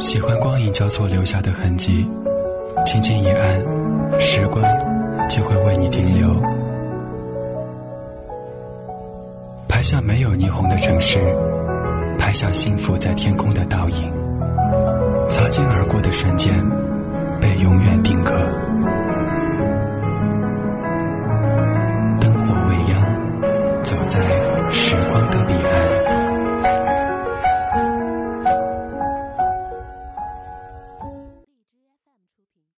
喜欢光影交错留下的痕迹轻轻一按时光就会为你停留。拍下没有霓虹的城市拍下幸福在天空的倒影。擦肩而过的瞬间